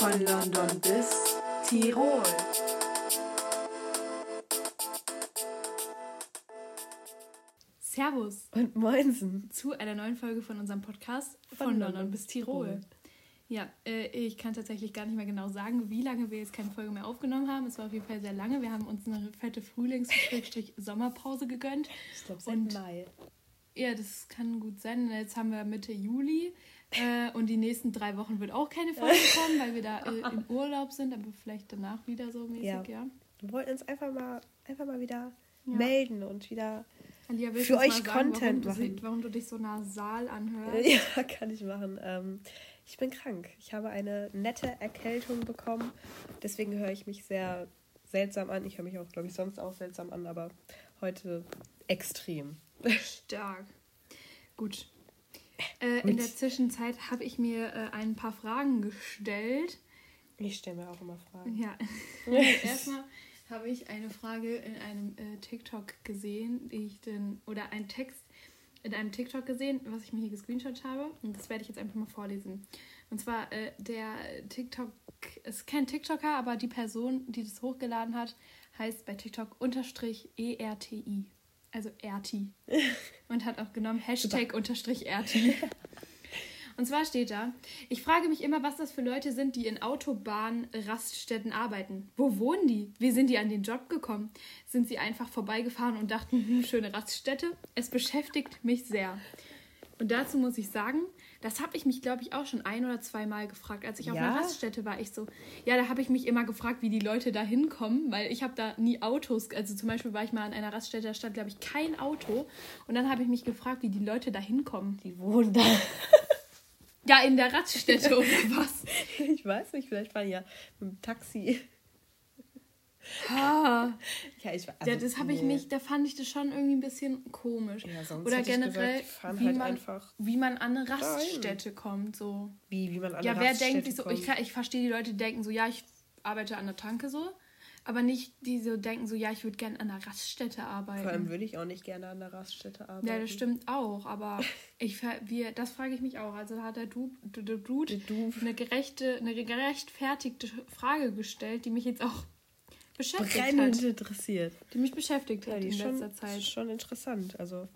Von London bis Tirol. Servus Und Moinsen. zu einer neuen Folge von unserem Podcast von, Von London, London bis Tirol. Tirol. Ja, äh, ich kann tatsächlich gar nicht mehr genau sagen, wie lange wir jetzt keine Folge mehr aufgenommen haben. Es war auf jeden Fall sehr lange. Wir haben uns eine fette Frühlings-Sommerpause gegönnt. Ich glaube, seit Mai. Ja, das kann gut sein. Jetzt haben wir Mitte Juli äh, und die nächsten drei Wochen wird auch keine Folge kommen, weil wir da äh, im Urlaub sind, aber vielleicht danach wieder so mäßig, ja. Ja. Wir wollten uns einfach mal, einfach mal wieder Ja. melden und wieder. Alia, Für du euch sagen, Content warum, du, machen. warum du dich so nasal anhörst? Ja, kann ich machen. Ähm, ich bin krank. Ich habe eine nette Erkältung bekommen. Deswegen höre ich mich sehr seltsam an. Ich höre mich auch, glaube ich, sonst auch seltsam an, aber heute extrem. Stark. Gut. Äh, in der Zwischenzeit habe ich mir äh, ein paar Fragen gestellt. Ich stelle mir auch immer Fragen. Ja. Erstmal habe ich eine Frage in einem äh, TikTok gesehen, die ich denn, oder einen Text in einem TikTok gesehen, was ich mir hier gescreenshot habe. Und das werde ich jetzt einfach mal vorlesen. Und zwar äh, der TikTok, es ist kein TikToker, aber die Person, die das hochgeladen hat, heißt bei TikTok unterstrich ERTI. Also RT. Und hat auch genommen Hashtag unterstrich RT. Und zwar steht da, ich frage mich immer, was das für Leute sind, die in Autobahnraststätten arbeiten. Wo wohnen die? Wie sind die an den Job gekommen? Sind sie einfach vorbeigefahren und dachten, hm, schöne Raststätte? Es beschäftigt mich sehr. Und dazu muss ich sagen, das habe ich mich, glaube ich, auch schon ein oder zweimal gefragt. Als ich auf Ja? einer Raststätte war, ich so, ja, da habe ich mich immer gefragt, wie die Leute da hinkommen, weil ich habe da nie Autos. Also zum Beispiel war ich mal an einer Raststätte, da stand, glaube ich, kein Auto. Und dann habe ich mich gefragt, wie die Leute da hinkommen. Die wohnen da. Ja, in der Raststätte oder was? Ich weiß nicht, vielleicht fahren ja mit dem Taxi. Ah, Ja, ich, also, ja, das habe ich nee. nicht, da fand ich das schon irgendwie ein bisschen komisch. Ja, sonst Oder ich generell, gesagt, wie, halt man, wie man an eine Raststätte kommt. So. Wie, wie man an Ja, eine wer Raststätte denkt, sich so, ich, kommt. kann- ich verstehe die Leute, die denken so, ja, ich arbeite an der Tanke so, aber nicht die so denken so, ja, ich würde gerne an einer Raststätte arbeiten. Vor allem würde ich auch nicht gerne an der Raststätte arbeiten. ja, das stimmt auch, aber ich, wir, das frage ich mich auch. Also da hat der Dude, der Dude Der Dude. eine, gerechte, eine gerechtfertigte Frage gestellt, die mich jetzt auch beschäftigt Brennend hat. interessiert. Die mich beschäftigt Ja, hat die in ist schon, letzter Zeit. schon interessant. Also,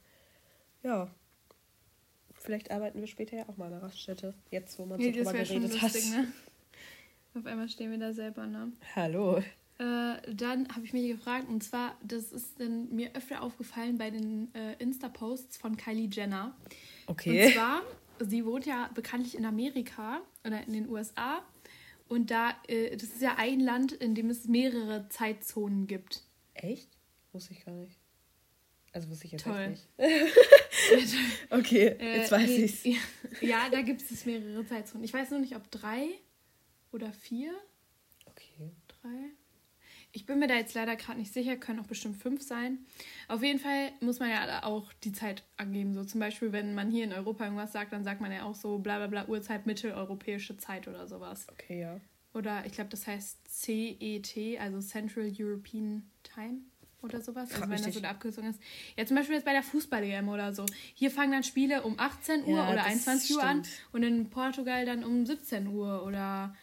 ja. Vielleicht arbeiten wir später ja auch mal an der Raststätte. Jetzt, wo man Nee, so das drüber wäre schon geredet lustig, hat. ne? Auf einmal stehen wir da selber, ne? Hallo. Äh, dann habe ich mich gefragt, und zwar, das ist dann mir öfter aufgefallen bei den äh, Insta-Posts von Kylie Jenner. Und Okay. zwar, sie wohnt ja bekanntlich in Amerika oder in den USA. Und da, äh, das ist ja ein Land, in dem es mehrere Zeitzonen gibt. Echt? Wusste ich gar nicht. Also wusste ich jetzt Toll. nicht. okay, Äh, jetzt weiß nee, ich's. Ja, ja, da gibt es mehrere Zeitzonen. Ich weiß nur nicht, ob drei oder vier. Okay. Drei? Ich bin mir da jetzt leider gerade nicht sicher, können auch bestimmt fünf sein. Auf jeden Fall muss man ja auch die Zeit angeben. So zum Beispiel, wenn man hier in Europa irgendwas sagt, dann sagt man ja auch so bla bla bla Uhrzeit mitteleuropäische Zeit oder sowas. Okay, ja. Oder ich glaube, das heißt CET, also Central European Time oder sowas. Also wenn das so eine Abkürzung ist. Ja, zum Beispiel jetzt bei der Fußball-EM oder so. Hier fangen dann Spiele um 18 Uhr Ja, oder das 21 Uhr an und in Portugal dann um 17 Uhr oder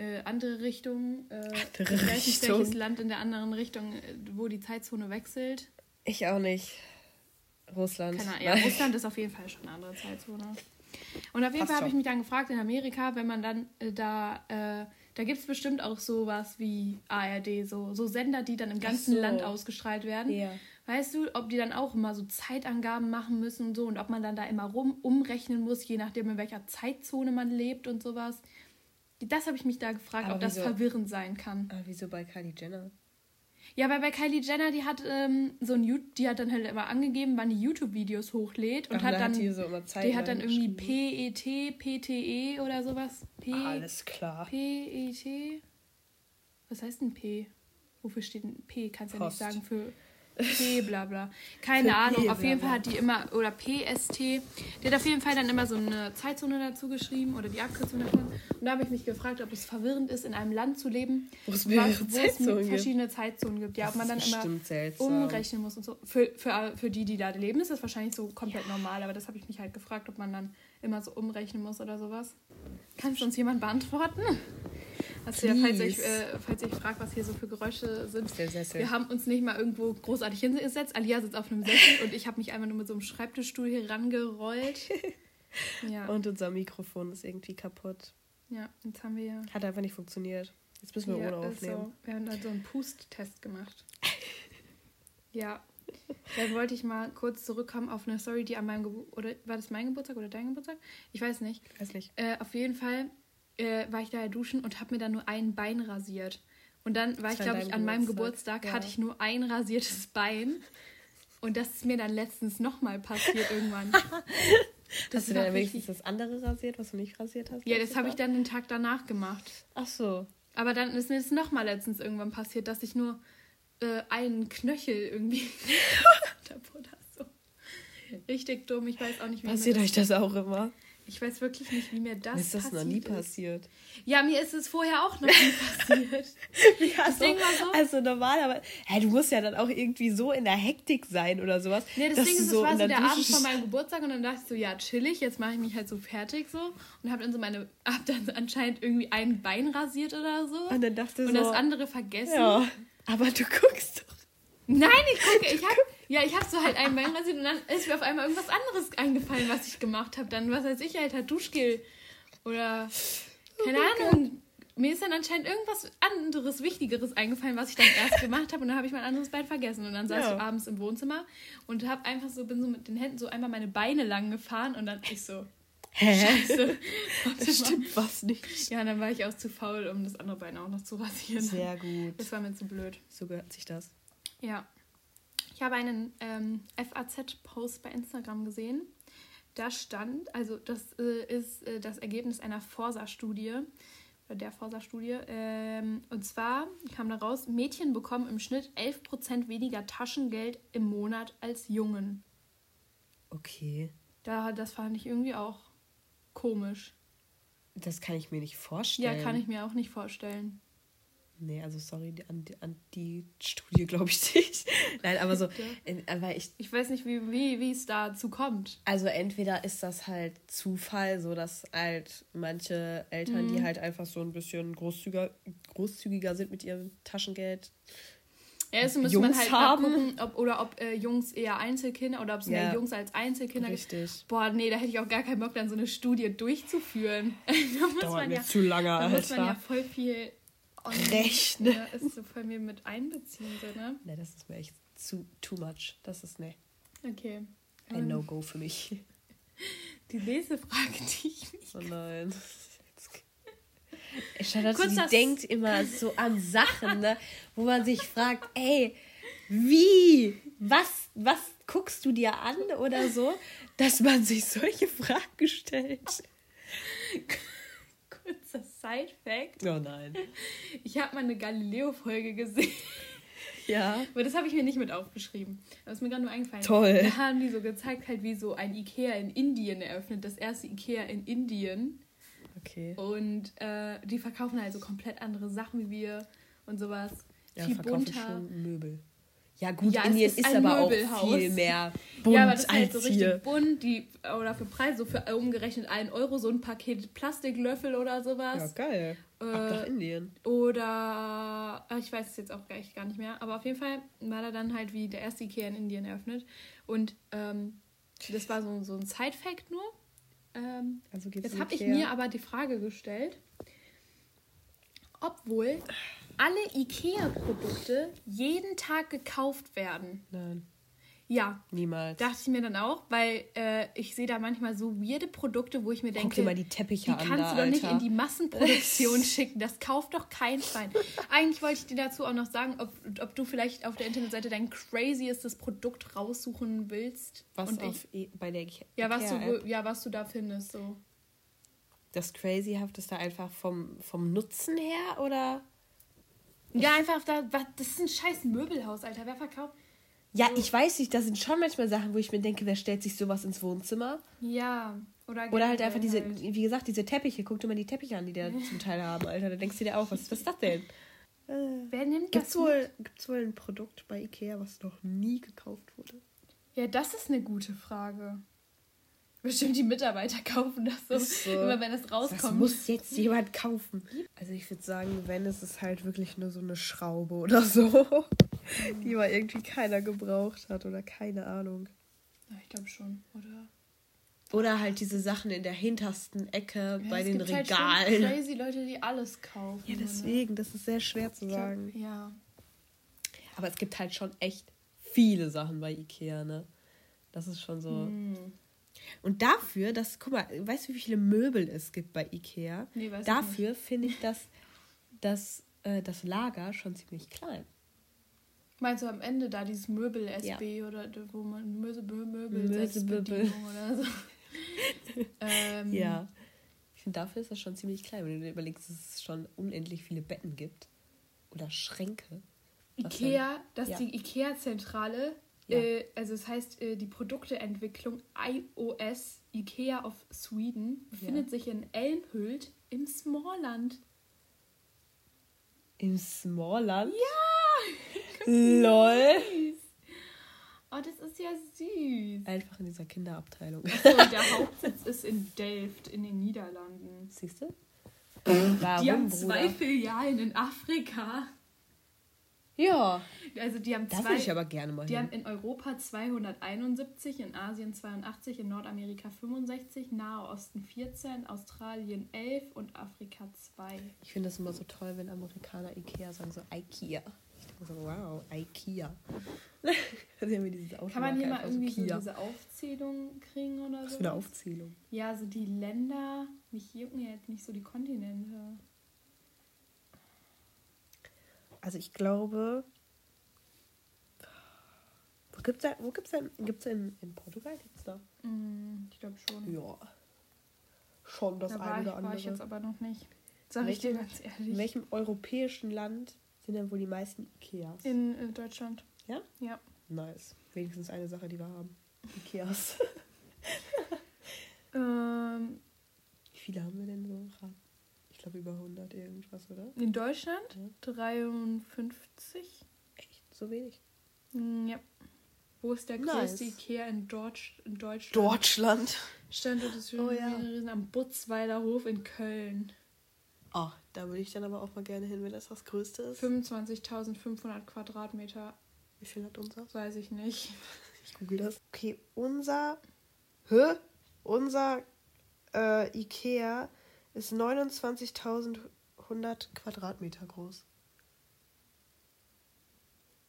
äh, andere Richtung. Äh, Andere ich weiß nicht, welches Land in der anderen Richtung, äh, wo die Zeitzone wechselt. Ich auch nicht. Russland. Keine Ahnung. Ja. Russland ist auf jeden Fall schon eine andere Zeitzone. Und auf jeden Passt Fall habe ich mich dann gefragt, in Amerika, wenn man dann äh, da, äh, da gibt es bestimmt auch sowas wie ARD, so, so Sender, die dann im ganzen so. Land ausgestrahlt werden. Ja. Weißt du, ob die dann auch immer so Zeitangaben machen müssen und so und ob man dann da immer rum umrechnen muss, je nachdem, in welcher Zeitzone man lebt und sowas. Das habe ich mich da gefragt, Aber ob das wieso? verwirrend sein kann. Aber wieso bei Kylie Jenner? Ja, weil bei Kylie Jenner, die hat ähm, so ein You- die hat dann halt immer angegeben, wann die YouTube-Videos hochlädt und Ach, hat da dann hat die so die hat dann irgendwie PET, PTE oder sowas. P Alles klar. PET. Was heißt denn P? Wofür steht denn P? Kannst du ja nicht sagen für P bla bla. Keine Für Ahnung. P, Auf jeden Fall hat die immer, oder PST, die hat auf jeden Fall dann immer so eine Zeitzone dazu geschrieben oder die Abkürzung davon. Und da habe ich mich gefragt, ob es verwirrend ist, in einem Land zu leben, Wo es mehrere wo es Zeitzonen gibt. verschiedene Zeitzonen gibt. Ja, ob man dann immer seltsam. umrechnen muss und so. Für, für, für die, die da leben, ist das wahrscheinlich so komplett normal, aber das habe ich mich halt gefragt, ob man dann immer so umrechnen muss oder sowas. Kann es uns jemand beantworten? Also ja, falls euch, äh, falls ihr fragt, was hier so für Geräusche sind. Wir haben uns nicht mal irgendwo großartig hingesetzt. Alia sitzt auf einem Sessel und ich habe mich einmal nur mit so einem Schreibtischstuhl hier rangerollt. Ja, Und unser Mikrofon ist irgendwie kaputt. ja jetzt haben wir ja. Hat einfach nicht funktioniert. Jetzt müssen wir hier ohne aufnehmen. So, wir haben da so einen Pust-Test gemacht. ja. Dann wollte ich mal kurz zurückkommen auf eine Story, die an meinem Geburtstag. Oder war das mein Geburtstag oder dein Geburtstag? Ich weiß nicht. Weiß nicht. Äh, auf jeden Fall äh, war ich da ja duschen und habe mir dann nur ein Bein rasiert. Und dann war ich, glaube ich, an meinem Geburtstag, ja. hatte ich nur ein rasiertes Bein. Und das ist mir dann letztens nochmal passiert irgendwann. Das Hast du richtig- wenigstens das andere rasiert, was du nicht rasiert hast? Ja, das habe ich dann den Tag danach gemacht. Ach so. Aber dann ist mir das nochmal letztens irgendwann passiert, dass ich nur äh, einen Knöchel irgendwie oder so. Richtig dumm, ich weiß auch nicht, wie Passiert euch das auch immer? Ich weiß wirklich nicht, wie mir das Mir ist das passiert noch nie ist. passiert. Ja, mir ist es vorher auch noch nie passiert. Ja, Das war so- Also normalerweise, hä, du musst ja dann auch irgendwie so in der Hektik sein oder sowas. Nee, das Ding ist, es so war in so der Dusche Abend vor meinem Geburtstag und dann dachte ich so, ja, chillig, jetzt mache ich mich halt so fertig so und habe dann so meine, hab dann anscheinend irgendwie ein Bein rasiert oder so Und dann dachte ich und so, das andere vergessen. ja, aber du guckst doch. Nein, ich gucke, ich hab, ja, ich habe so halt ein Bein rasiert und dann ist mir auf einmal irgendwas anderes eingefallen, was ich gemacht habe. Dann, was weiß ich, halt, halt Duschgel oder keine Ahnung. Mir ist dann anscheinend irgendwas anderes, Wichtigeres eingefallen, was ich dann erst gemacht habe und dann habe ich mein anderes Bein vergessen. Und dann saß Ja. ich abends im Wohnzimmer und habe einfach so, bin so mit den Händen so einmal meine Beine lang gefahren und dann ich so, Hä? Scheiße. Stimmt was nicht. Ja, dann war ich auch zu faul, um das andere Bein auch noch zu rasieren. Sehr gut. Das war mir zu blöd. So gehört sich das. Ja. Ich habe einen ähm, FAZ-Post bei Instagram gesehen. Da stand, also das äh, ist äh, das Ergebnis einer Forsa-Studie, oder der Forsa-Studie. Ähm, und zwar kam da raus, Mädchen bekommen im Schnitt 11% weniger Taschengeld im Monat als Jungen. Okay. Da, das fand ich irgendwie auch komisch. Das kann ich mir nicht vorstellen. Ja, kann ich mir auch nicht vorstellen. Nee, also sorry, an, die- an die Studie glaube ich nicht. Nein, aber so, in, aber ich, Ich weiß nicht, wie, wie, wie es dazu kommt. also entweder ist das halt Zufall, so dass halt manche Eltern, die halt einfach so ein bisschen großzügiger, großzügiger sind mit ihrem Taschengeld. Ja, also müsste man Jungs halt haben. gucken, ob, oder ob äh, Jungs eher Einzelkinder oder ob es Ja. mehr Jungs als Einzelkinder gibt. Richtig. Boah, nee, da hätte ich auch gar keinen Bock, dann so eine Studie durchzuführen. da muss Dauert man mir ja, zu lange, da muss man ja Alter. voll viel on- Rechnen. Ja, ist so voll mir mit einbeziehen, so, ne? Nee, das ist mir echt zu too much. Das ist ne, Okay. ein Ähm, No-Go für mich. Die nächste Frage, die ich mich. Oh nein. Charlotte, Kurz die das- denkt immer so an Sachen, ne, wo man sich fragt, ey, wie? Was, was guckst du dir an oder so, dass man sich solche Fragen stellt? Kurzer Side-Fact. Oh nein. Ich habe mal eine Galileo-Folge gesehen. Ja. Aber das habe ich mir nicht mit aufgeschrieben. Das ist mir gerade nur eingefallen. Toll. Da haben die so gezeigt, halt, wie so ein Ikea in Indien eröffnet. Das erste Ikea in Indien. Okay. Und äh, die verkaufen halt so komplett andere Sachen wie wir und sowas. Ja, viel bunter. schon Möbel. Ja, gut, Ja, Indien ist ist, aber Möbelhaus. auch viel mehr bunt ja, aber das ist halt so richtig hier. bunt. Die, oder für Preise, so für umgerechnet 1 Euro, so ein Paket Plastiklöffel oder Ja, sowas. geil. Ab nach Äh, Indien. Oder, ah, ich weiß es jetzt auch gleich gar nicht mehr, aber auf jeden Fall war da dann halt wie der erste Ikea in Indien eröffnet. Und ähm, das war so, so ein Side-Fact nur. Ähm, Also geht's jetzt habe ich mir aber die Frage gestellt, ob wohl alle Ikea-Produkte jeden Tag gekauft werden. Nein, Ja, niemals. dachte ich mir dann auch, weil äh, ich sehe da manchmal so weirde Produkte, wo ich mir denke, Guck dir mal die Teppiche die an kannst da, du doch nicht Alter. in die Massenproduktion schicken. Das kauft doch kein Schwein. Eigentlich wollte ich dir dazu auch noch sagen, ob, ob du vielleicht auf der Internetseite dein craziestes Produkt raussuchen willst. Was Und auf ich, I bei der Ikea ja, was du, ja, was du da findest. So. Das Crazyhafteste einfach vom, vom Nutzen her oder? Ja, einfach, da, was, das ist ein scheiß Möbelhaus, Alter. Wer verkauft? Ja, ich weiß nicht, das sind schon manchmal Sachen, wo ich mir denke, wer stellt sich sowas ins Wohnzimmer? Ja. Oder, Oder halt einfach diese, halt. wie gesagt, diese Teppiche. Guck dir mal die Teppiche an, die da zum Teil haben, Alter. Da denkst du dir auch, was, was ist das denn? Wer nimmt Gibt's das wohl, gibt's wohl ein Produkt bei Ikea, was noch nie gekauft wurde? Ja, das ist eine gute Frage. Bestimmt die Mitarbeiter kaufen das so, Ist so. immer wenn es Das rauskommt. muss jetzt jemand kaufen. Also ich würde sagen, wenn es ist halt wirklich nur so eine Schraube oder so, die mal irgendwie keiner gebraucht hat oder keine Ahnung. Ja, ich glaube schon, oder? Oder halt diese Sachen in der hintersten Ecke Ja, bei den gibt halt schon Regalen. crazy Leute, die alles kaufen. ja, ne? deswegen, das ist sehr schwer zu Ich glaub, sagen. Ja. Aber es gibt halt schon echt viele Sachen bei Ikea, ne? Das ist schon so. Hm. Und dafür, dass, guck mal, weißt du, wie viele Möbel es gibt bei Ikea? Nee, weiß dafür finde ich das, das, äh, das Lager schon ziemlich klein. Meinst du am Ende da dieses Möbel-SB oder da, wo man Möbel, Möbel, Selbstbedienung oder so. ähm, Ja. Ich finde, dafür ist das schon ziemlich klein, wenn du dir überlegst, dass es schon unendlich viele Betten gibt. Oder Schränke. Ikea, dass Ja. die Ikea-Zentrale, Ja. äh, also es heißt äh, die Produkteentwicklung iOS Ikea of Sweden befindet sich in Elmhult im Smallland. Im Smallland? Ja! LOL. Oh, das ist ja süß. Einfach in dieser Kinderabteilung. So, der Hauptsitz ist in Delft in den Niederlanden. Siehst du? Die haben zwei Bruder? Filialen in Afrika. Ja. Also die haben Da zwei. würde ich aber gerne mal Die haben hin. in Europa 271, in Asien 82, in Nordamerika 65, Nahe Osten 14, Australien 11 und Afrika 2. Ich finde das immer so toll, wenn Amerikaner Ikea sagen, so Ikea. Ich denke so, wow, Ikea. Haben Kann man hier mal einfach irgendwie so diese Aufzählung kriegen oder Was so? für eine Aufzählung. Ja, so die Länder, mich jucken ja jetzt nicht so die Kontinente. Also ich glaube. Wo gibt's da, wo gibt's denn, gibt's in, in Portugal gibt's da? Hm, ich glaube schon. Ja. Schon das da eine ich, oder andere. war ich jetzt aber noch nicht. Sag ich dir ganz in ehrlich. welchem europäischen Land sind denn wohl die meisten Ikeas? In äh, Deutschland. Ja? Ja. Nice. Wenigstens eine Sache, die wir haben. Ikeas. Ähm, Wie viele haben wir denn so? Glaube über 100 irgendwas, oder? in Deutschland Ja. 53. Echt? So wenig? Hm, Ja. Wo ist der Nice. größte Ikea in, Deutsch, in Deutschland? Deutschland. Standort des Oh ja. am Butzweiler Hof in Köln. Oh, da würde ich dann aber auch mal gerne hin, wenn das das Größte ist. 25.500 Quadratmeter, Wie viel hat unser? weiß ich nicht. Ich google das. Okay, unser. Hä? Unser äh, Ikea ist 29.100 Quadratmeter groß.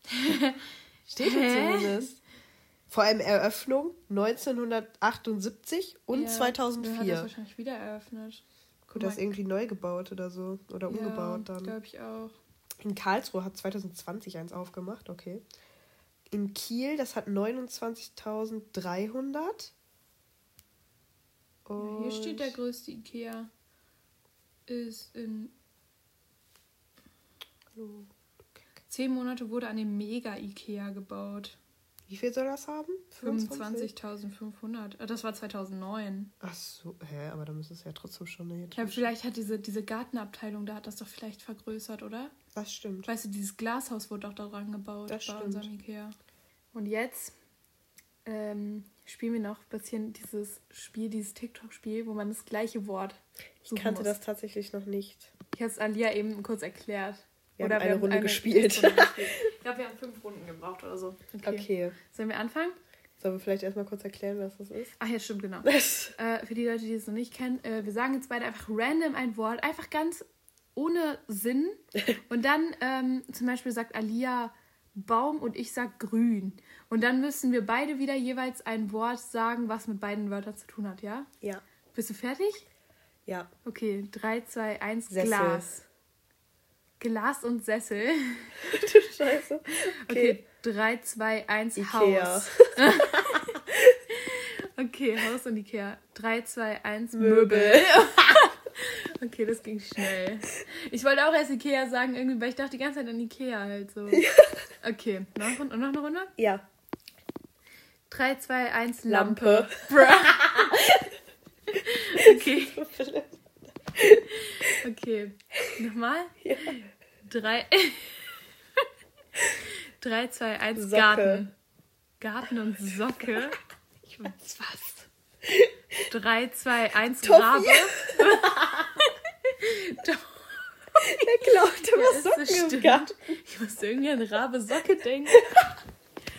Steht hier zumindest. Vor allem Eröffnung 1978 und Ja, Der hat das 2004. wahrscheinlich wieder eröffnet. Gut, das ist irgendwie neu gebaut oder so. Oder umgebaut ja, dann. glaube ich auch. In Karlsruhe hat 2020 eins aufgemacht, okay. In Kiel, das hat 29.300. Ja, hier steht der größte Ikea. Ist in Hallo. zehn Monate wurde an dem Mega-Ikea gebaut. Wie viel soll das haben? 25.500. Ah, Das war 2009. Ach so, hä, aber dann müsste es ja trotzdem schon eine Ich glaube, vielleicht hat diese, diese Gartenabteilung, da hat das doch vielleicht vergrößert, oder? Das stimmt. Weißt du, dieses Glashaus wurde doch da dran gebaut Das bei stimmt. unserem Ikea. Und jetzt ähm, spielen wir noch ein bisschen dieses Spiel, dieses TikTok-Spiel, wo man das gleiche Wort Ich kannte muss. das tatsächlich noch nicht. Ich habe es Alia eben kurz erklärt. Wir haben eine Runde gespielt. Runde gespielt. Ich glaube, wir haben fünf Runden gebraucht oder so. Okay. Okay. Sollen wir anfangen? Sollen wir vielleicht erstmal kurz erklären, was das ist? Ach ja, stimmt, genau. Äh, für die Leute, die es noch nicht kennen, äh, wir sagen jetzt beide einfach random ein Wort, einfach ganz ohne Sinn. Und dann ähm, zum Beispiel sagt Alia Baum und ich sag grün. Und dann müssen wir beide wieder jeweils ein Wort sagen, was mit beiden Wörtern zu tun hat, ja? Ja. Bist du fertig? Ja. Okay, 3, 2, 1, Sessel. Glas. Glas und Sessel. Du Scheiße. Okay, 3, 2, 1, Ikea. Haus. Okay, Haus und Ikea. 3, 2, 1, Möbel. Möbel. Okay, das ging schnell. Ich wollte auch erst Ikea sagen, irgendwie, weil ich dachte die ganze Zeit an Ikea halt so. Okay, noch, noch eine Runde? Ja. 3, 2, 1, Lampe. Lampe. Okay, okay. Nochmal? Ja. 3, 3, 2, 1, Socke. Garten. Garten und Socke. Ich weiß was. 3, 2, 1, Toffee. Rabe. Er klaut immer das Socken im. Garten. Ich musste irgendwie an Rabe Socke denken.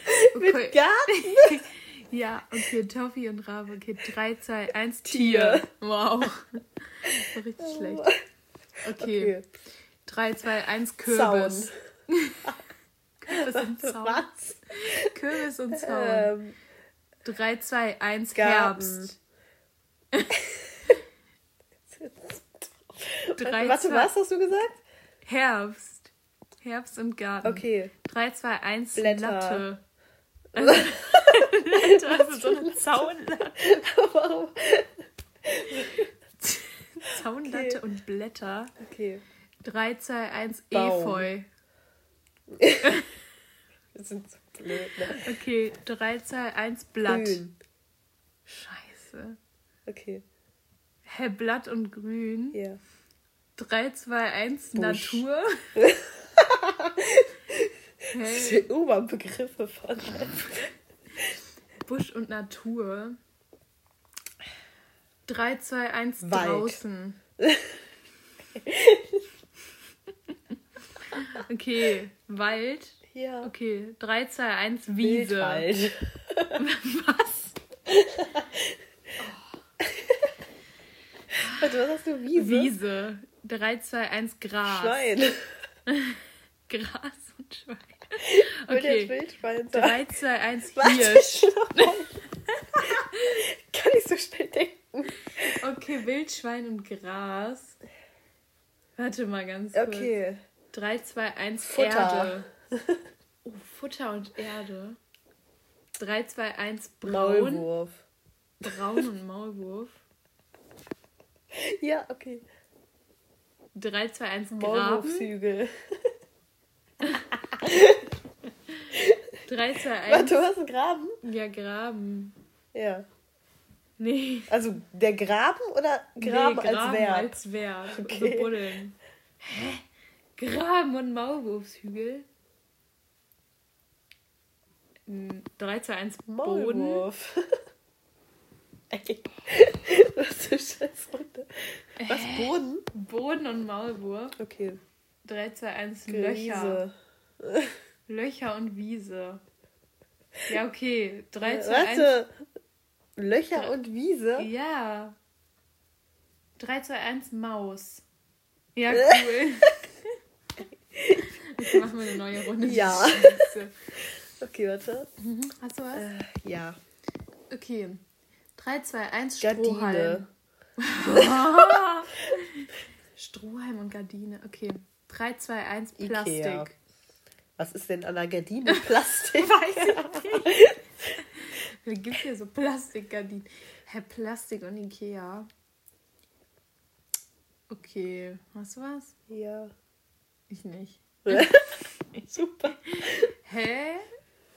Mit Okay. Garten? Ja, okay, Toffee und Rabe. Okay, 3, 2, 1, Tier. Tier. Wow. Das war richtig schlecht. Okay. Okay. 3, 2, 1, Zaun. Kürbis. Kürbis und Zaun. Was? Kürbis und Zaun. Ähm, 3, 2, 1, Garten. Herbst. 3, warte, 2, was hast du gesagt? Herbst. Herbst und Garten. Okay. 3, 2, 1, Blätter. Latte. Also, so eine Zaunlatte. Warum? Zaunlatte Okay. und Blätter. Okay. 3, 2, 1, Baum. Efeu. Wir sind so blöd, ne? Okay, 3, 2, 1, Blatt. Grün. Scheiße. Okay. Hä, Blatt und Grün. Ja. 3, 2, 1, Busch. Natur. Sind Oberbegriffe von. Busch und Natur. 3, 2, 1, Wald. draußen. Okay, Wald. Ja. Okay, 3, 2, 1, Wiese. Wildwald. Was? Warte, was hast du? Wiese? Wiese. 3, 2, 1, Gras. Schwein. Gras und Schwein. Okay. Wildschwein sagen. 3, 2, 1, Warte, Hirsch. Kann ich so schnell denken. Okay, Wildschwein und Gras. Warte mal ganz kurz. Okay. 3, 2, 1, Futter. Erde. Oh, Futter und Erde. 3, 2, 1, Braun. Maulwurf. Braun und Maulwurf. Ja, okay. 3, 2, 1, Graben. Maulwurfshügel. 3, 2, 1. Warte, du hast einen Graben? Ja, Graben. Ja. Nee. Also der Graben oder Graben, nee, als Verb? als Verb. Okay. So buddeln. Hä? Graben und Maulwurfshügel. 3, 2, 1, Boden. Maulwurf. Ey. Was für scheiß Runde. Was, Boden? Boden und Maulwurf. Okay. 3, 2, 1, Löcher. Löcher und Wiese. Ja, okay. 3, 2, 1. Warte. Löcher und Wiese? Ja. 3, 2, 1, Maus. Ja, cool. Jetzt machen wir eine neue Runde. Ja. Okay, warte. Mhm. Hast du was? Äh, ja. Okay. 3, 2, 1, Gardine. Strohhalm. Strohhalm und Gardine. Okay. 3, 2, 1, Ikea. Was ist denn an der Gardine? Plastik? Weiß ich nicht. Da gibt hier so Plastikgardinen. Hä, Plastik und Ikea. Okay. Hast du was? ja. Ich nicht. Super. Hä?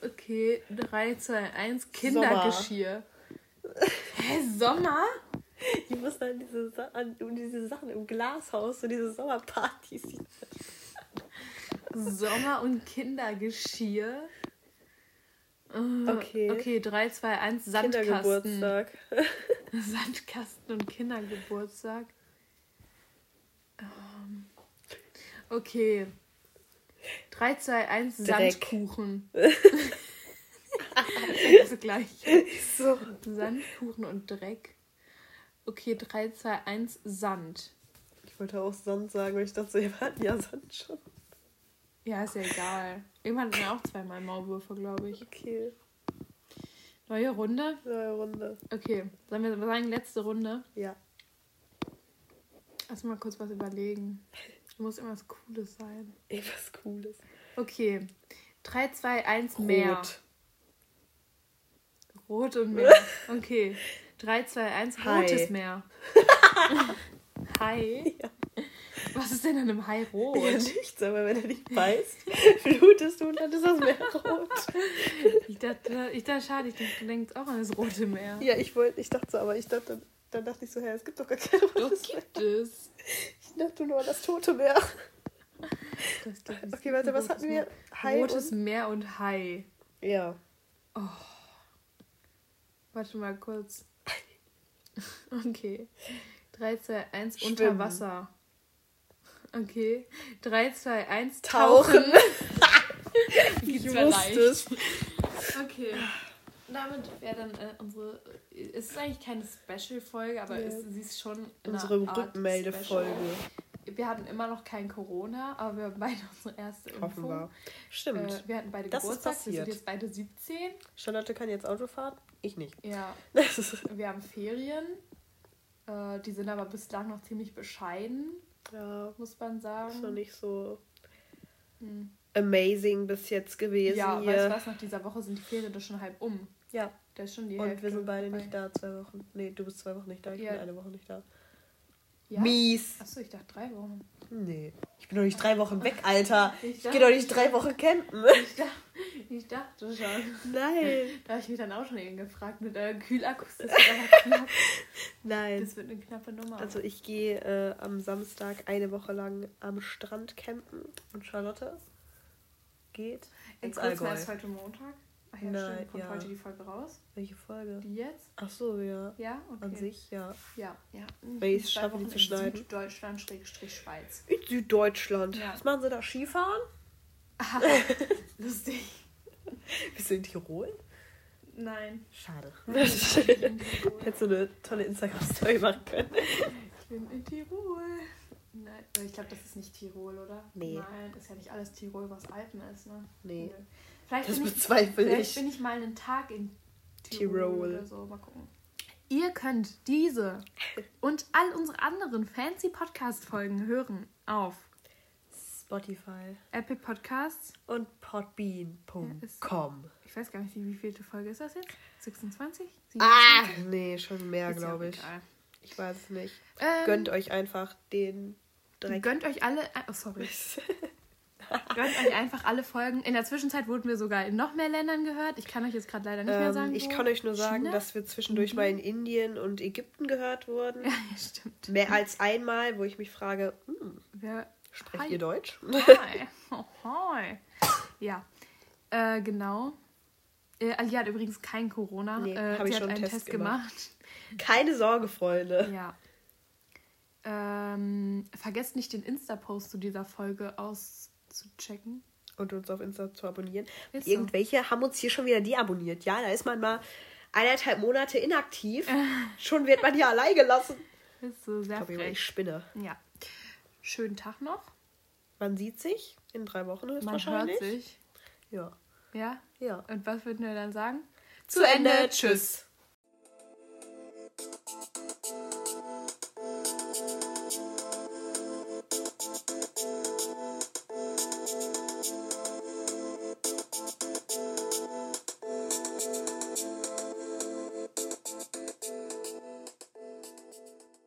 Okay. 3, 2, 1, Kindergeschirr. Hä, Sommer? Ich muss an diese, an um diese Sachen im Glashaus, so diese Sommerpartys. Sommer und Kindergeschirr. Äh, Okay. Okay, 3, 2, 1, Sandkasten. Kindergeburtstag. Sandkasten und Kindergeburtstag. Ähm, Okay. 3, 2, 1, Dreck. Sandkuchen. das ist gleich. So. Sandkuchen und Dreck. Okay, 3, 2, 1, Sand. Ich wollte auch Sand sagen, weil ich dachte, wir hatten ja Sand schon. Ja, ist ja egal. Irgendwann hatten wir auch zweimal Maulwürfe, glaube ich. Okay, Neue Runde? neue Runde. Okay, sollen wir sagen, letzte Runde? Ja. Lass mal kurz was überlegen. Muss irgendwas Cooles sein. Irgendwas Cooles. Okay. 3, 2, 1, Meer. Rot. Rot und Meer. Okay. 3, 2, 1, Hai. rotes Meer. Hai? Was ist denn an einem Hai rot? Ja, nichts, aber wenn er dich beißt, blutest du und dann ist das Meer rot. Ich dachte, ich dachte, schade, ich dachte, du denkst auch an das rote Meer. Ja, ich wollte, ich dachte so, aber ich dachte, dann dachte ich so, hä, es gibt doch gar kein Doch, rotes Meer. gibt es. Ich dachte nur an das tote Meer. Das, das, Okay, warte, was hatten wir? Hai Rotes und... Meer und Hai. Ja. Warte mal kurz. Okay. 3, 2, 1, Schwimmen. unter Wasser. Okay. 3, 2, 1, Tauchen. tauchen. Ich Geht's mir wusste es. Okay. Damit wäre dann äh, unsere. Es ist eigentlich keine Special-Folge, aber Ja. es, sie ist schon in Unsere Rückmeldefolge. Wir hatten immer noch kein Corona, aber wir haben beide unsere erste Hoffen Impfung. wir. Stimmt. Äh, wir hatten beide Das ist Geburtstag. Wir sind jetzt beide 17. Charlotte kann jetzt Auto fahren. Ich nicht. Ja. Das ist, Wir haben Ferien. Äh, die sind aber bislang noch ziemlich bescheiden, ja, muss man sagen. ist noch nicht so Hm. amazing bis jetzt gewesen Ja, hier. weißt du was, nach dieser Woche sind die Ferien doch schon halb um. Ja, Da ist schon die und Hälfte wir sind beide vorbei. nicht da, zwei Wochen. Nee, du bist zwei Wochen nicht da, ich Ja. bin eine Woche nicht da. Ja? Mies. Achso, ich dachte drei Wochen. Nee. Ich bin doch nicht drei Wochen weg, Alter. Ich Ich gehe doch nicht drei Wochen campen. Ich dachte, ich dachte schon. Nein. Da habe ich mich dann auch schon eben gefragt mit äh, Kühlakkus. Das. Nein. das wird eine knappe Nummer. Also ich gehe äh, am Samstag eine Woche lang am Strand campen und Charlotte geht ins kurz Allgäu. ist heute Montag. Ach ja, Nein, stimmt. Kommt ja. heute die Folge raus? Welche Folge? Die jetzt? Ach so, ja. Ja, okay. An sich, ja. Ja, ja. Wenn ich's Zwei schaffe, die zu in schneiden. Süddeutschland, Schrägstrich Schweiz. In Süddeutschland. Ja. Was machen sie da? Skifahren? Lustig. Bist du in Tirol? Nein. Schade. Ich. Hättest du eine tolle Instagram-Story machen können. Ich bin in Tirol. Nein, ich glaube, das ist nicht Tirol, oder? Nee. Nein, ist ja nicht alles Tirol, was Alpen ist, ne? Nee. Nö. Vielleicht, Das bin ich, bezweifle vielleicht ich. bin ich mal einen Tag in Tirol, Tirol. oder so. Mal gucken. Ihr könnt diese und all unsere anderen fancy Podcast-Folgen hören auf Spotify Apple Podcasts. und podbean.com. Ich weiß gar nicht, wie, wie vielte Folge ist das jetzt? 26? Ah! Nee, schon mehr, ja glaube ich. egal. Ich weiß es nicht. Ähm, Gönnt euch einfach den Dreck. Gönnt euch alle. Oh, sorry. Gönnt euch einfach alle Folgen. In der Zwischenzeit wurden wir sogar in noch mehr Ländern gehört. Ich kann euch jetzt gerade leider nicht mehr sagen. ähm, ich wo. kann euch nur sagen, China? dass wir zwischendurch Mhm. mal in Indien und Ägypten gehört wurden. Ja, stimmt. Mehr als einmal, wo ich mich frage, hm, Wer, sprecht Hi. ihr Deutsch? Hi. Oh, hi. Ja, äh, genau. Äh, Ali hat übrigens kein Corona. Nee, äh, sie ich hat schon einen Test Test gemacht. Keine Sorge, Freunde. Ja. Ähm, vergesst nicht den Insta-Post zu dieser Folge zu checken. Und uns auf Insta zu abonnieren. Ist Irgendwelche so. haben uns hier schon wieder deabonniert. Ja, da ist man mal eineinhalb Monate inaktiv. schon wird man hier allein gelassen. Ist so sehr ich, glaub, ich spinne. Ja. Schönen Tag noch. Man sieht sich in drei Wochen ist man wahrscheinlich. Hört sich. Ja. Ja? Ja. Und was würden wir dann sagen? Zu, Zu Ende. Ende. Tschüss.